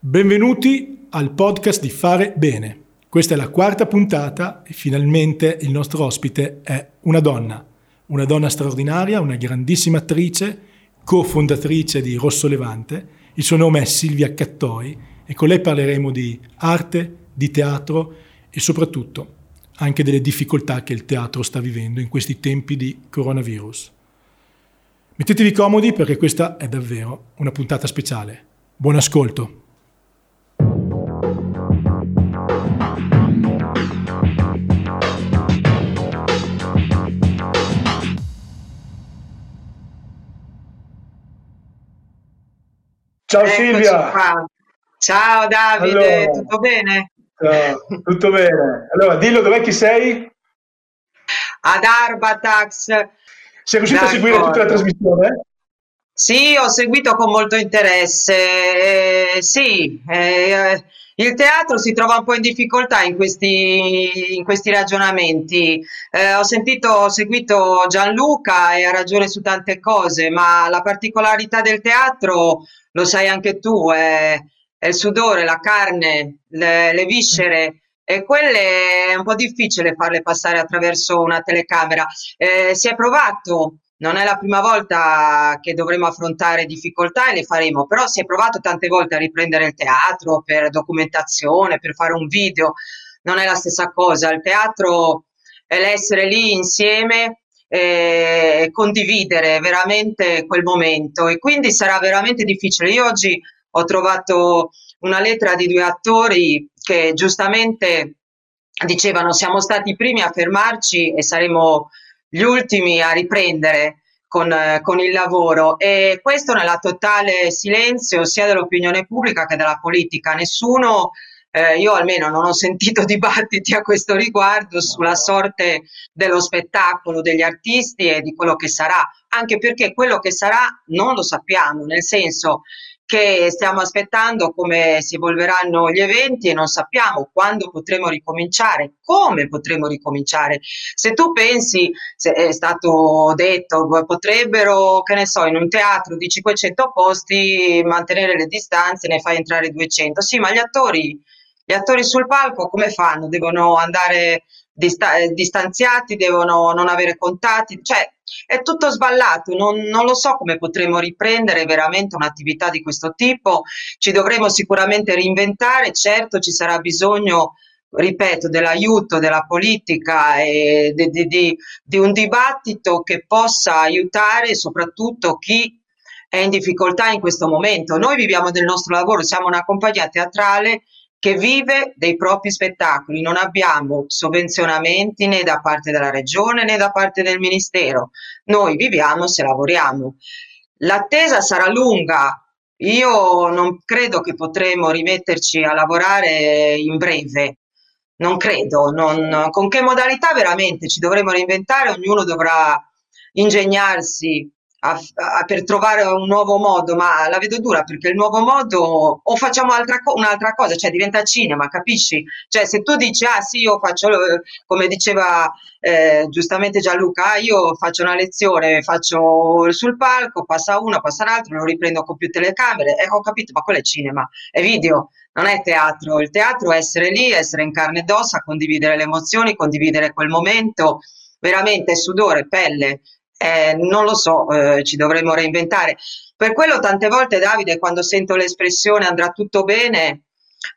Benvenuti al podcast di Fare Bene. Questa è la quarta puntata e finalmente il nostro ospite è una donna, una donna straordinaria, una grandissima attrice, cofondatrice di Rosso Levante. Il suo nome è Silvia Cattoi e con lei parleremo di arte, di teatro e soprattutto anche delle difficoltà che il teatro sta vivendo in questi tempi di coronavirus. Mettetevi comodi perché questa è davvero una puntata speciale. Buon ascolto! Ciao Eccoci Silvia. Qua. Ciao Davide, allora, tutto bene? Ciao, tutto bene. Allora, dillo dov'è chi sei? Ad Arbatax. Sei riuscito a seguire tutta la trasmissione? Sì, ho seguito con molto interesse. Eh, sì, eh, il teatro si trova un po' in difficoltà in questi, in questi ragionamenti. Eh, ho sentito, ho seguito Gianluca e ha ragione su tante cose, ma la particolarità del teatro, lo sai anche tu, è, è il sudore, la carne, le, le viscere e quelle è un po' difficile farle passare attraverso una telecamera. Eh, si è provato non è la prima volta che dovremo affrontare difficoltà e le faremo, però si è provato tante volte a riprendere il teatro per documentazione, per fare un video, non è la stessa cosa. Il teatro è l'essere lì insieme e condividere veramente quel momento e quindi sarà veramente difficile. Io oggi ho trovato una lettera di due attori che giustamente dicevano siamo stati i primi a fermarci e saremo gli ultimi a riprendere con, con, il lavoro e questo nella totale silenzio sia dell'opinione pubblica che della politica. Nessuno, eh, io almeno non ho sentito dibattiti a questo riguardo sulla sorte dello spettacolo, degli artisti e di quello che sarà, anche perché quello che sarà non lo sappiamo, nel senso che stiamo aspettando come si evolveranno gli eventi e non sappiamo quando potremo ricominciare, come potremo ricominciare. Se tu pensi, se è stato detto, potrebbero, che ne so, in un teatro di 500 posti mantenere le distanze, ne fai entrare 200. Sì, ma gli attori, gli attori sul palco come fanno? Devono andare dista- distanziati, devono non avere contatti, cioè è tutto sballato, non, non, lo so come potremo riprendere veramente un'attività di questo tipo, ci dovremo sicuramente reinventare, certo ci sarà bisogno, ripeto, dell'aiuto della politica e di, di, di, di un dibattito che possa aiutare soprattutto chi è in difficoltà in questo momento. Noi viviamo del nostro lavoro, siamo una compagnia teatrale che vive dei propri spettacoli. Non abbiamo sovvenzionamenti né da parte della regione né da parte del ministero. Noi viviamo se lavoriamo. L'attesa sarà lunga. Io non credo che potremo rimetterci a lavorare in breve. Non credo. Non, con che modalità veramente ci dovremo reinventare? Ognuno dovrà ingegnarsi a, a, per trovare un nuovo modo, ma la vedo dura perché il nuovo modo o facciamo altra co- un'altra cosa, cioè diventa cinema, capisci? Cioè se tu dici ah sì, io faccio, come diceva eh, giustamente Gianluca, ah, io faccio una lezione, faccio sul palco, passa uno, passa l'altro, lo riprendo con più telecamere, e ho capito, ma quello è cinema, è video, non è teatro, il teatro è essere lì, essere in carne ed ossa, condividere le emozioni, condividere quel momento, veramente sudore, pelle, eh, non lo so, eh, ci dovremmo reinventare. Per quello tante volte, Davide, quando sento l'espressione andrà tutto bene,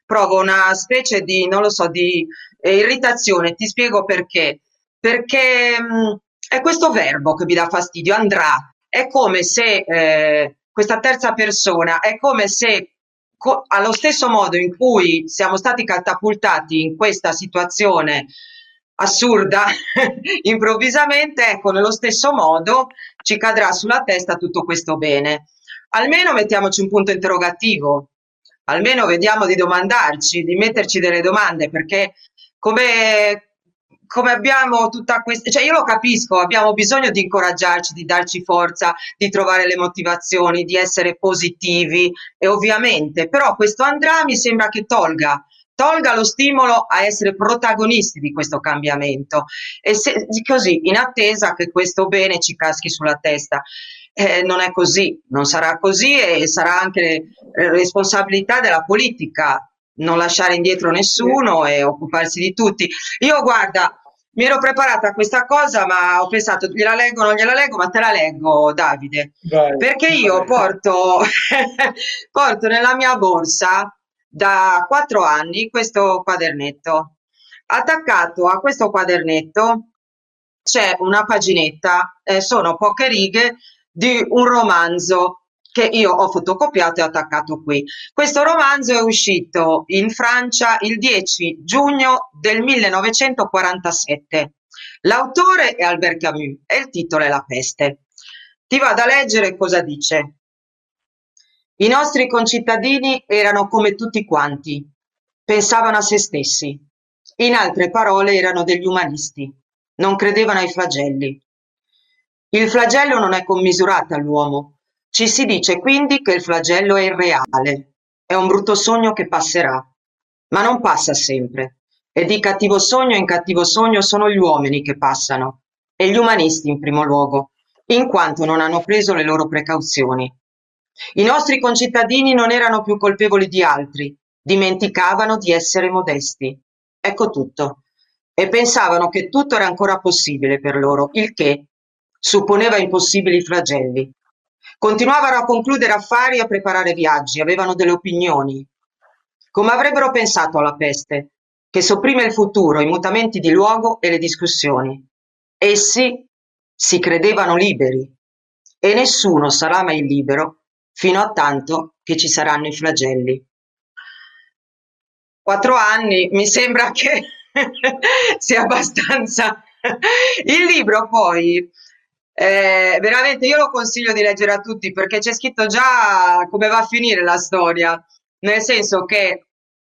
provo una specie di, non lo so, di eh, irritazione. Ti spiego perché. Perché mh, mm, è questo verbo che mi dà fastidio, andrà. È come se eh, questa terza persona, è come se co- allo stesso modo in cui siamo stati catapultati in questa situazione assurda improvvisamente, ecco, nello stesso modo ci cadrà sulla testa tutto questo bene. Almeno mettiamoci un punto interrogativo, almeno vediamo di domandarci, di metterci delle domande, perché come, come abbiamo tutta questa, cioè io lo capisco, abbiamo bisogno di incoraggiarci, di darci forza, di trovare le motivazioni, di essere positivi e ovviamente, però questo andrà mi sembra che tolga tolga lo stimolo a essere protagonisti di questo cambiamento e se, così in attesa che questo bene ci caschi sulla testa. eh, non è così, non sarà così e sarà anche responsabilità della politica non lasciare indietro nessuno e occuparsi di tutti. Io guarda, mi ero preparata a questa cosa, ma ho pensato gliela leggo o non gliela leggo, ma te la leggo, Davide. Vai, perché io vai. porto, porto nella mia borsa da quattro anni questo quadernetto. Attaccato a questo quadernetto c'è una paginetta, eh, sono poche righe di un romanzo che io ho fotocopiato e attaccato qui. Questo romanzo è uscito in Francia il 10 giugno del 1947. L'autore è Albert Camus e il titolo è La peste. Ti vado a leggere cosa dice. I nostri concittadini erano come tutti quanti, pensavano a se stessi. In altre parole erano degli umanisti, non credevano ai flagelli. Il flagello non è commisurato all'uomo, ci si dice quindi che il flagello è irreale, è un brutto sogno che passerà, ma non passa sempre. E di cattivo sogno in cattivo sogno sono gli uomini che passano, e gli umanisti in primo luogo, in quanto non hanno preso le loro precauzioni. I nostri concittadini non erano più colpevoli di altri, dimenticavano di essere modesti. Ecco tutto. E pensavano che tutto era ancora possibile per loro, il che supponeva impossibili flagelli. Continuavano a concludere affari e a preparare viaggi, avevano delle opinioni. Come avrebbero pensato alla peste, che sopprime il futuro, i mutamenti di luogo e le discussioni. Essi si credevano liberi e nessuno sarà mai libero fino a tanto che ci saranno i flagelli. Quattro anni mi sembra che sia abbastanza. Il libro poi eh, veramente io lo consiglio di leggere a tutti perché c'è scritto già come va a finire la storia, nel senso che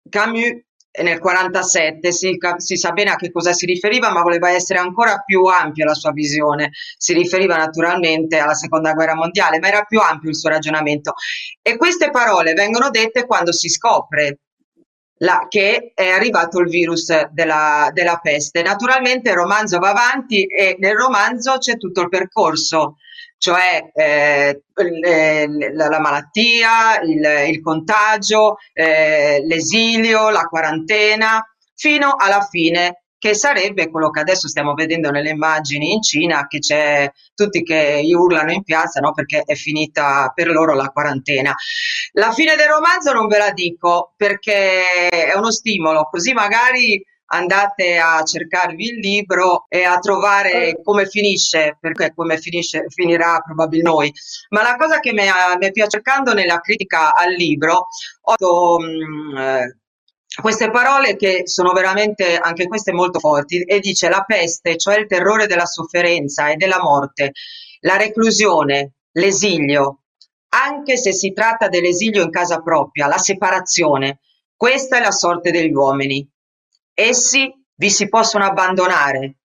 Camus nel 47 si, si, sa bene a che cosa si riferiva, ma voleva essere ancora più ampia la sua visione. Si riferiva naturalmente alla seconda guerra mondiale, ma era più ampio il suo ragionamento. E queste parole vengono dette quando si scopre la, che è arrivato il virus della, della, peste. Naturalmente il romanzo va avanti e nel romanzo c'è tutto il percorso, cioè eh, la, la, malattia, il, il contagio, eh, l'esilio, la quarantena, fino alla fine che sarebbe quello che adesso stiamo vedendo nelle immagini in Cina, che c'è tutti che urlano in piazza no? perché è finita per loro la quarantena. La fine del romanzo non ve la dico perché è uno stimolo, così magari andate a cercarvi il libro e a trovare come finisce, perché come finisce, finirà probabilmente noi. Ma la cosa che mi, mi piace cercando nella critica al libro, ho mh, mm, queste parole che sono veramente anche queste molto forti e dice la peste, cioè il terrore della sofferenza e della morte, la reclusione, l'esilio, anche se si tratta dell'esilio in casa propria, la separazione, questa è la sorte degli uomini. Essi vi si possono abbandonare,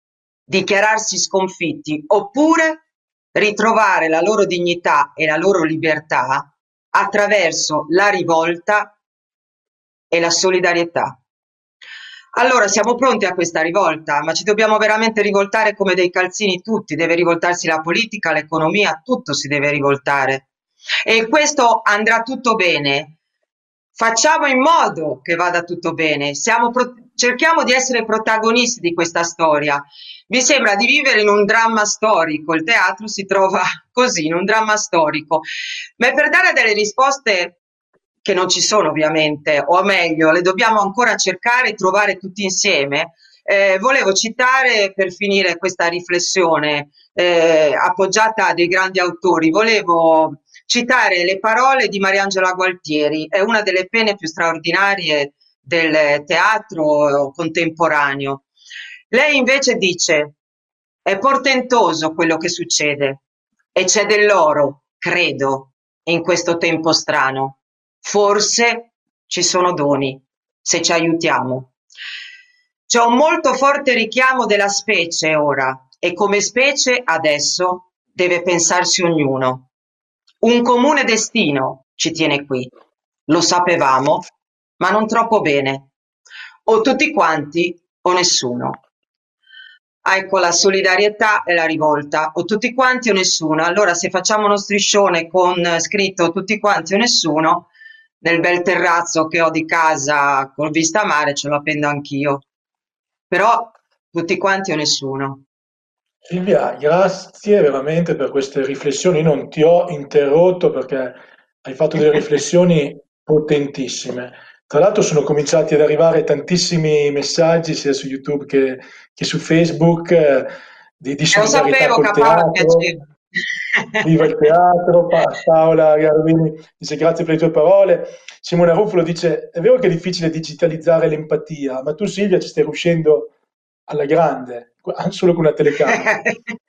dichiararsi sconfitti oppure ritrovare la loro dignità e la loro libertà attraverso la rivolta e la solidarietà. Allora siamo pronti a questa rivolta, ma ci dobbiamo veramente rivoltare come dei calzini tutti, deve rivoltarsi la politica, l'economia, tutto si deve rivoltare. E questo andrà tutto bene. Facciamo in modo che vada tutto bene, pro- cerchiamo di essere protagonisti di questa storia. Mi sembra di vivere in un dramma storico, il teatro si trova così, in un dramma storico. Ma per dare delle risposte che non ci sono ovviamente, o meglio, le dobbiamo ancora cercare e trovare tutti insieme. Eh, volevo citare per finire questa riflessione eh, appoggiata a dei grandi autori, volevo citare le parole di Mariangela Gualtieri, è una delle pene più straordinarie del teatro contemporaneo. Lei invece dice, è portentoso quello che succede e c'è dell'oro, credo, in questo tempo strano. Forse ci sono doni, se ci aiutiamo. C'è un molto forte richiamo della specie ora e come specie adesso deve pensarsi ognuno. Un comune destino ci tiene qui. Lo sapevamo, ma non troppo bene. O tutti quanti o nessuno. ecco la solidarietà e la rivolta, o tutti quanti o nessuno. Allora se facciamo uno striscione con scritto tutti quanti o nessuno, nel bel terrazzo che ho di casa con vista mare ce lo appendo anch'io. Però tutti quanti o nessuno. Silvia, grazie veramente per queste riflessioni. Non ti ho interrotto perché hai fatto delle riflessioni potentissime. Tra l'altro sono cominciati ad arrivare tantissimi messaggi sia su YouTube che, che su Facebook eh, di, di solidarietà sapevo, teatro. Viva il teatro, pa- Paola Garbini dice grazie per le tue parole. Simona Ruffolo dice è vero che è difficile digitalizzare l'empatia, ma tu Silvia ci stai riuscendo alla grande, solo con una telecamera.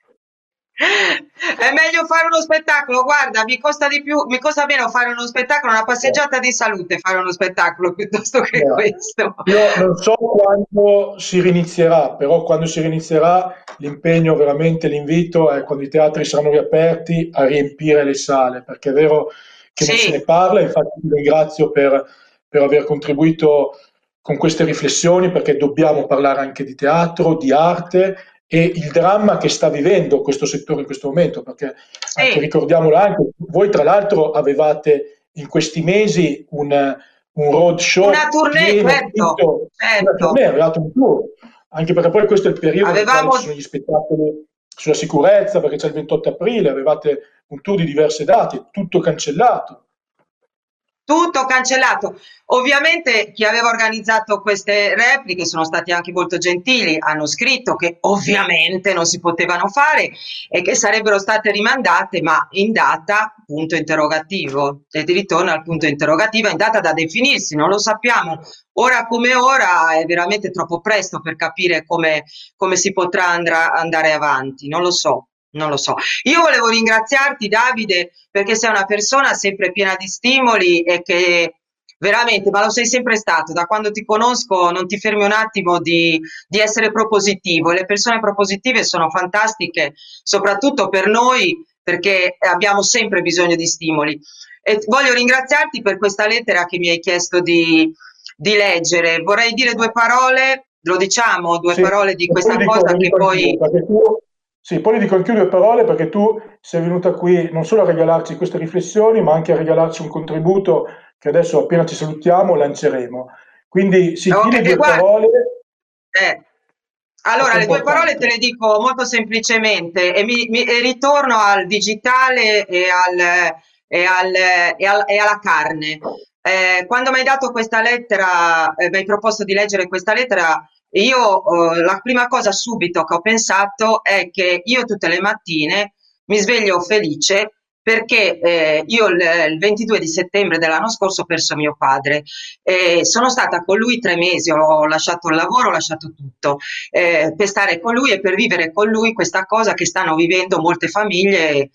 È meglio fare uno spettacolo, guarda, mi costa di più, mi costa meno fare uno spettacolo, una passeggiata di salute, fare uno spettacolo piuttosto che no. questo. Io non so quando si rinizierà, però quando si rinizierà l'impegno, veramente l'invito è quando i teatri saranno riaperti a riempire le sale, perché è vero che sì. non se ne parla, infatti ti ringrazio per, per aver contribuito con queste riflessioni, perché dobbiamo parlare anche di teatro, di arte e il dramma che sta vivendo questo settore in questo momento, perché anche, ricordiamolo anche, voi tra l'altro avevate in questi mesi un, un road show. Una tournée, certo, certo. Una tournée, un tour, anche perché poi questo è il periodo Avevamo... in cui ci sono gli spettacoli sulla sicurezza, perché c'è il 28 aprile, avevate un tour di diverse date, tutto cancellato tutto cancellato. Ovviamente chi aveva organizzato queste repliche sono stati anche molto gentili, hanno scritto che ovviamente non si potevano fare e che sarebbero state rimandate, ma in data punto interrogativo. E ti ritorno al punto interrogativo, in data da definirsi, non lo sappiamo. Ora come ora è veramente troppo presto per capire come, come si potrà andare avanti, non lo so. Non lo so. Io volevo ringraziarti, Davide, perché sei una persona sempre piena di stimoli e che veramente, ma lo sei sempre stato. Da quando ti conosco non ti fermi un attimo di, di essere propositivo. Le persone propositive sono fantastiche, soprattutto per noi, perché abbiamo sempre bisogno di stimoli. E voglio ringraziarti per questa lettera che mi hai chiesto di, di leggere. Vorrei dire due parole, lo diciamo, due sì, parole di questa cosa che poi... Sì, poi dico anche due parole perché tu sei venuta qui non solo a regalarci queste riflessioni, ma anche a regalarci un contributo che adesso appena ci salutiamo lanceremo. Quindi sì, okay, due guarda, parole. Eh, allora, le due parole te le dico molto semplicemente e, mi, mi, e ritorno al digitale e, al, e, al, e, al, alla carne. Eh, quando mi hai dato questa lettera, eh, mi hai proposto di leggere questa lettera, io eh, la prima cosa subito che ho pensato è che io tutte le mattine mi sveglio felice perché eh, io il, il, 22 di settembre dell'anno scorso ho perso mio padre e sono stata con lui tre mesi, ho lasciato il lavoro, ho lasciato tutto eh, per stare con lui e per vivere con lui questa cosa che stanno vivendo molte famiglie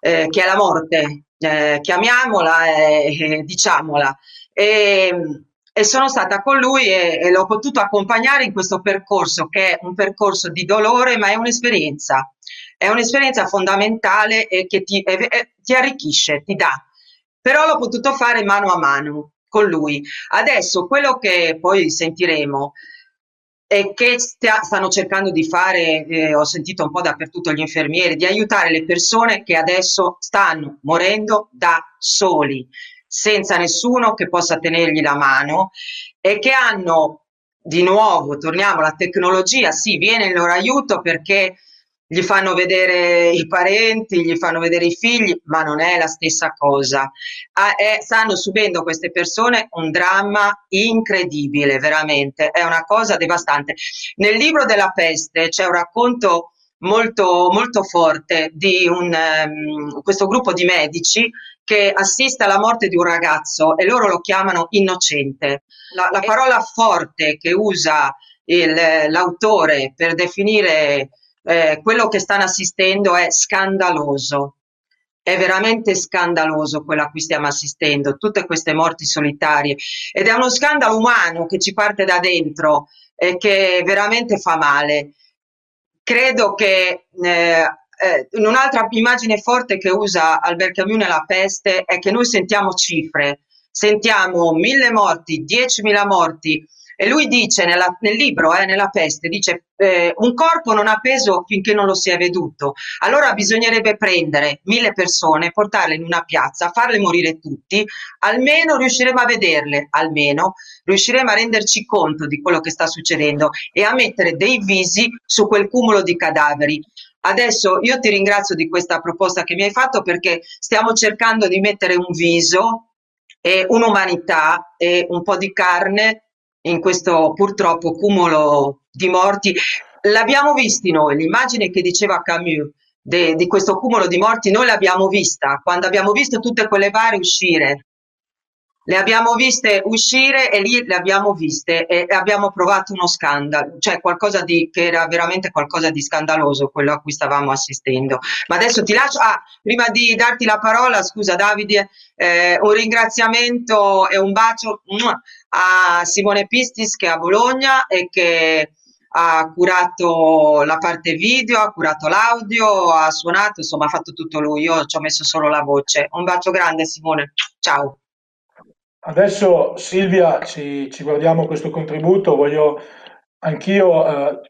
eh, che è la morte, eh, chiamiamola e diciamola. E, e sono stata con lui e, e l'ho potuto accompagnare in questo percorso che è un percorso di dolore ma è un'esperienza, è un'esperienza fondamentale e che ti, e, ti arricchisce, ti dà. Però l'ho potuto fare mano a mano con lui. Adesso quello che poi sentiremo e che stia, stanno cercando di fare, eh, ho sentito un po' dappertutto gli infermieri, di aiutare le persone che adesso stanno morendo da soli senza nessuno che possa tenergli la mano e che hanno di nuovo, torniamo alla tecnologia, sì, viene il loro aiuto perché gli fanno vedere i parenti, gli fanno vedere i figli, ma non è la stessa cosa. Ah, è, stanno subendo queste persone un dramma incredibile, veramente, è una cosa devastante. Nel libro della peste c'è un racconto molto, molto forte di un, um, questo gruppo di medici che assiste alla morte di un ragazzo e loro lo chiamano innocente. La, la parola forte che usa il, l'autore per definire eh, quello che stanno assistendo è scandaloso. È veramente scandaloso quello a cui stiamo assistendo, tutte queste morti solitarie. Ed è uno scandalo umano che ci parte da dentro e che veramente fa male. Credo che eh, eh, un'altra immagine forte che usa Albert Camus nella peste è che noi sentiamo cifre, sentiamo mille morti, diecimila morti, E lui dice nella, nel libro, eh, nella peste, dice eh, un corpo non ha peso finché non lo si è veduto. Allora bisognerebbe prendere mille persone, portarle in una piazza, farle morire tutti, almeno riusciremo a vederle, almeno riusciremo a renderci conto di quello che sta succedendo e a mettere dei visi su quel cumulo di cadaveri. Adesso io ti ringrazio di questa proposta che mi hai fatto perché stiamo cercando di mettere un viso e un'umanità e un po' di carne in questo purtroppo cumulo di morti. L'abbiamo visti noi, l'immagine che diceva Camus de, di questo cumulo di morti, noi l'abbiamo vista quando abbiamo visto tutte quelle bare uscire le abbiamo viste uscire e lì le abbiamo viste e abbiamo provato uno scandalo, cioè qualcosa di, che era veramente qualcosa di scandaloso quello a cui stavamo assistendo. Ma adesso ti lascio, ah, prima di darti la parola, scusa Davide, eh, un ringraziamento e un bacio a Simone Pistis che è a Bologna e che ha curato la parte video, ha curato l'audio, ha suonato, insomma ha fatto tutto lui, io ci ho messo solo la voce. Un bacio grande Simone, ciao. Adesso Silvia ci, ci guardiamo questo contributo, voglio anch'io, eh,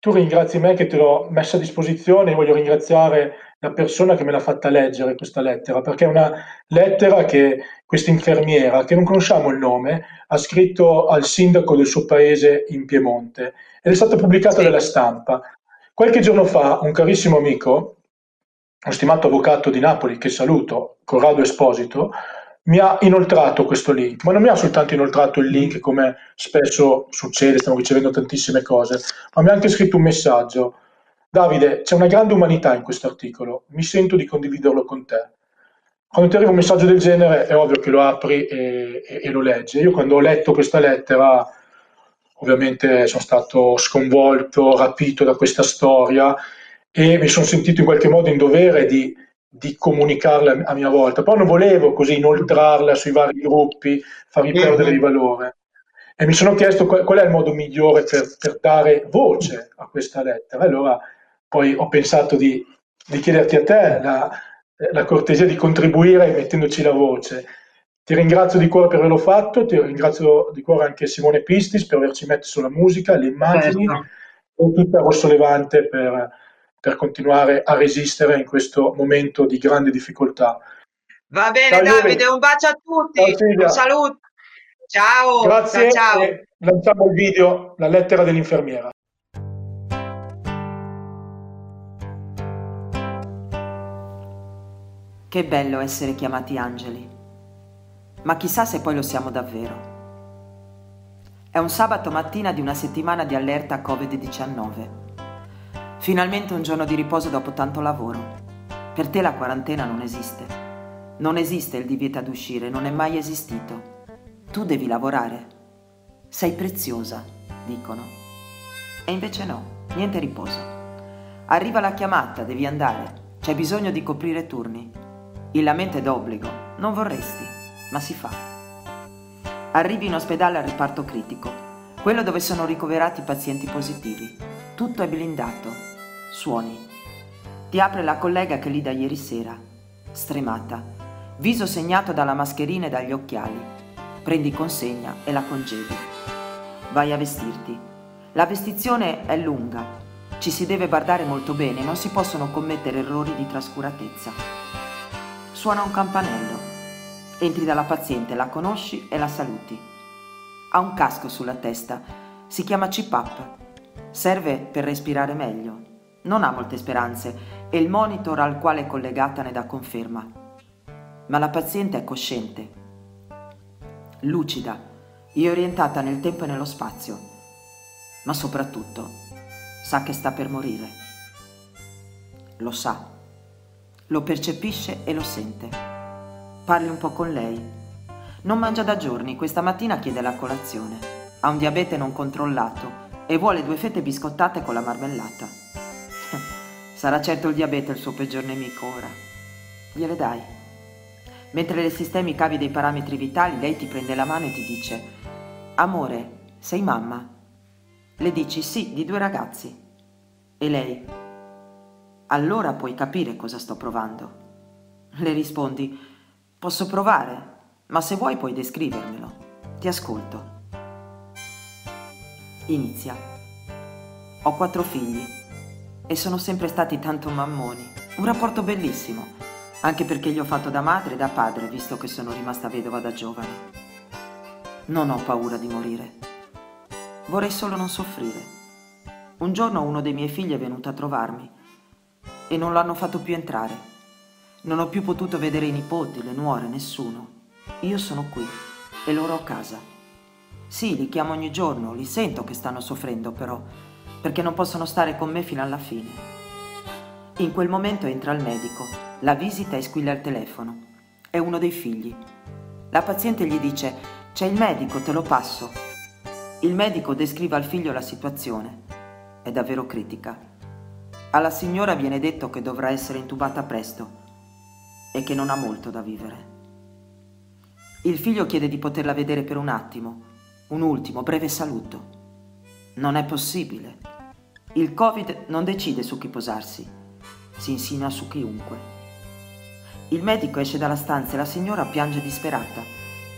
tu ringrazi me che te l'ho messa a disposizione, voglio ringraziare la persona che me l'ha fatta leggere questa lettera, perché è una lettera che questa infermiera, che non conosciamo il nome, ha scritto al sindaco del suo paese in Piemonte ed è stata pubblicata sì. dalla stampa. Qualche giorno fa un carissimo amico, un stimato avvocato di Napoli che saluto, Corrado Esposito, mi ha inoltrato questo link, ma non mi ha soltanto inoltrato il link come spesso succede, stiamo ricevendo tantissime cose, ma mi ha anche scritto un messaggio. Davide, c'è una grande umanità in questo articolo, mi sento di condividerlo con te. Quando ti arriva un messaggio del genere è ovvio che lo apri e, e, e lo leggi. Io quando ho letto questa lettera ovviamente sono stato sconvolto, rapito da questa storia e mi sono sentito in qualche modo in dovere di di comunicarle a mia volta, però non volevo così inoltrarla sui vari gruppi, fargli mm-hmm. perdere di valore. E mi sono chiesto qual, qual è il modo migliore per, per, dare voce a questa lettera. Allora poi ho pensato di, di chiederti a te la, la, cortesia di contribuire mettendoci la voce. Ti ringrazio di cuore per averlo fatto, ti ringrazio di cuore anche Simone Pistis per averci messo la musica, le immagini certo. e tutta Rosso Levante per per continuare a resistere in questo momento di grande difficoltà. Va bene ciao, Davide, un bacio a tutti, ciao, un saluto. Ciao, grazie. Ciao, ciao. lanciamo il video, la lettera dell'infermiera. Che bello essere chiamati angeli, ma chissà se poi lo siamo davvero. È un sabato mattina di una settimana di allerta Covid-19 Finalmente un giorno di riposo dopo tanto lavoro. Per te la quarantena non esiste. Non esiste il divieto ad uscire, non è mai esistito. Tu devi lavorare. Sei preziosa, dicono. E invece no, niente riposo. Arriva la chiamata, devi andare. C'è bisogno di coprire turni. Il lamento è d'obbligo. Non vorresti, ma si fa. Arrivi in ospedale al riparto critico, quello dove sono ricoverati i pazienti positivi. Tutto è blindato, Suoni. Ti apre la collega che lì da ieri sera, stremata, viso segnato dalla mascherina e dagli occhiali. Prendi consegna e la congedi. Vai a vestirti. La vestizione è lunga, ci si deve guardare molto bene, non si possono commettere errori di trascuratezza. Suona un campanello. Entri dalla paziente, la conosci e la saluti. Ha un casco sulla testa, si chiama CPAP. Serve per respirare meglio, non ha molte speranze e il monitor al quale è collegata ne dà conferma. Ma la paziente è cosciente, lucida e orientata nel tempo e nello spazio, ma soprattutto sa che sta per morire. Lo sa, lo percepisce e lo sente. Parli un po' con lei. Non mangia da giorni, questa mattina chiede la colazione. Ha un diabete non controllato e vuole due fette biscottate con la marmellata. Sarà certo il diabete il suo peggior nemico ora. Gliele dai. Mentre le sistemi cavi dei parametri vitali, lei ti prende la mano e ti dice: Amore, sei mamma? Le dici sì, di due ragazzi. E lei: Allora puoi capire cosa sto provando. Le rispondi: Posso provare, ma se vuoi puoi descrivermelo. Ti ascolto. Inizia. Ho quattro figli e sono sempre stati tanto mammoni. Un rapporto bellissimo, anche perché gli ho fatto da madre e da padre, visto che sono rimasta vedova da giovane. Non ho paura di morire. Vorrei solo non soffrire. Un giorno uno dei miei figli è venuto a trovarmi e non l'hanno fatto più entrare. Non ho più potuto vedere i nipoti, le nuore, nessuno. Io sono qui e loro a casa. Sì, li chiamo ogni giorno, li sento che stanno soffrendo però, perché non possono stare con me fino alla fine. In quel momento entra il medico, la visita e squilla il telefono. È uno dei figli. La paziente gli dice c'è il medico, te lo passo. Il medico descrive al figlio la situazione. È davvero critica. Alla signora viene detto che dovrà essere intubata presto e che non ha molto da vivere. Il figlio chiede di poterla vedere per un attimo, un ultimo breve saluto. Non è possibile. Il Covid non decide su chi posarsi, si insinua su chiunque. Il medico esce dalla stanza e la signora piange disperata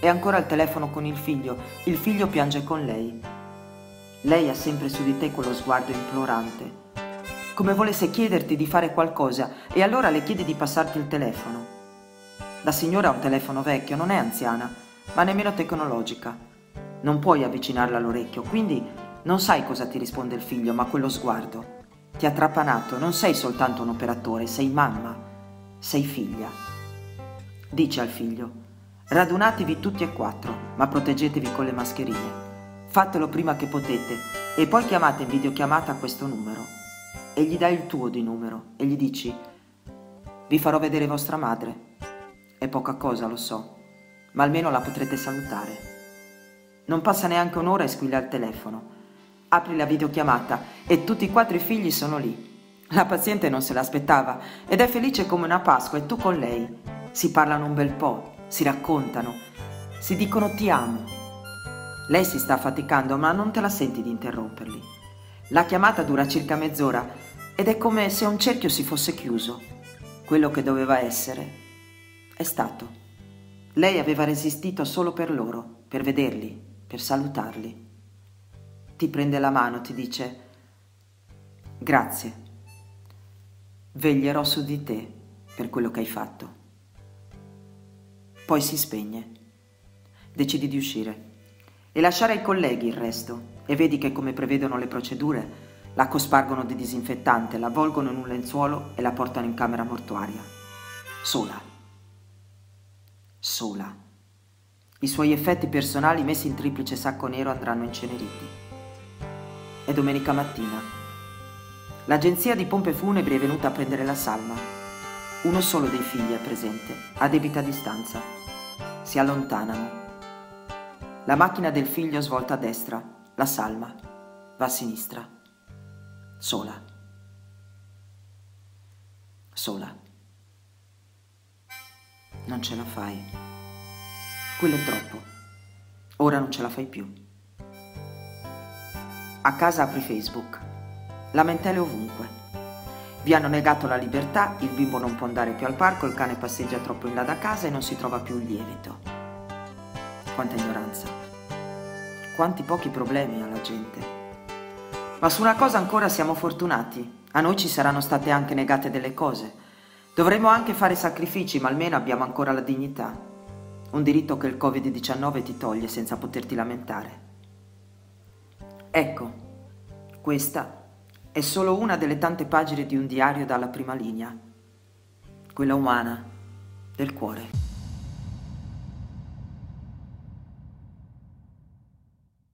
è ancora al telefono con il figlio, il figlio piange con lei. Lei ha sempre su di te quello sguardo implorante, come volesse chiederti di fare qualcosa e allora le chiedi di passarti il telefono. La signora ha un telefono vecchio, non è anziana, ma nemmeno tecnologica. Non puoi avvicinarla all'orecchio, quindi non sai cosa ti risponde il figlio, ma quello sguardo. Ti ha trapanato, non sei soltanto un operatore, sei mamma, sei figlia. Dice al figlio, Radunatevi tutti e quattro, ma proteggetevi con le mascherine. Fatelo prima che potete e poi chiamate in videochiamata questo numero. E gli dai il tuo di numero e gli dici vi farò vedere vostra madre. È poca cosa, lo so, ma almeno la potrete salutare. Non passa neanche un'ora e squilla il telefono. Apri la videochiamata e tutti i quattro i figli sono lì. La paziente non se l'aspettava ed è felice come una Pasqua e tu con lei. Si parlano un bel po', si raccontano, si dicono ti amo. Lei si sta affaticando, ma non te la senti di interromperli. La chiamata dura circa mezz'ora ed è come se un cerchio si fosse chiuso. Quello che doveva essere è stato. Lei aveva resistito solo per loro, per vederli, per salutarli. Ti prende la mano, ti dice grazie. Veglierò su di te per quello che hai fatto. Poi si spegne. Decidi di uscire e lasciare ai colleghi il resto e vedi che come prevedono le procedure la cospargono di disinfettante, la avvolgono in un lenzuolo e la portano in camera mortuaria. Sola. Sola. I suoi effetti personali messi in triplice sacco nero andranno inceneriti. È domenica mattina. L'agenzia di pompe funebri è venuta a prendere la salma uno solo dei figli è presente, a debita distanza. Si allontanano. La macchina del figlio svolta a destra, la salma, va a sinistra. Sola. Sola. Non ce la fai. Quello è troppo. Ora non ce la fai più. A casa apri Facebook. Lamentele ovunque. Vi hanno negato la libertà, il bimbo non può andare più al parco, il cane passeggia troppo in là da casa e non si trova più il lievito. Quanta ignoranza. Quanti pochi problemi ha la gente. Ma su una cosa ancora siamo fortunati. A noi ci saranno state anche negate delle cose. Dovremmo anche fare sacrifici, ma almeno abbiamo ancora la dignità. Un diritto che il Covid-19 ti toglie senza poterti lamentare. Ecco, questa è solo una delle tante pagine di un diario dalla prima linea, quella umana, del cuore.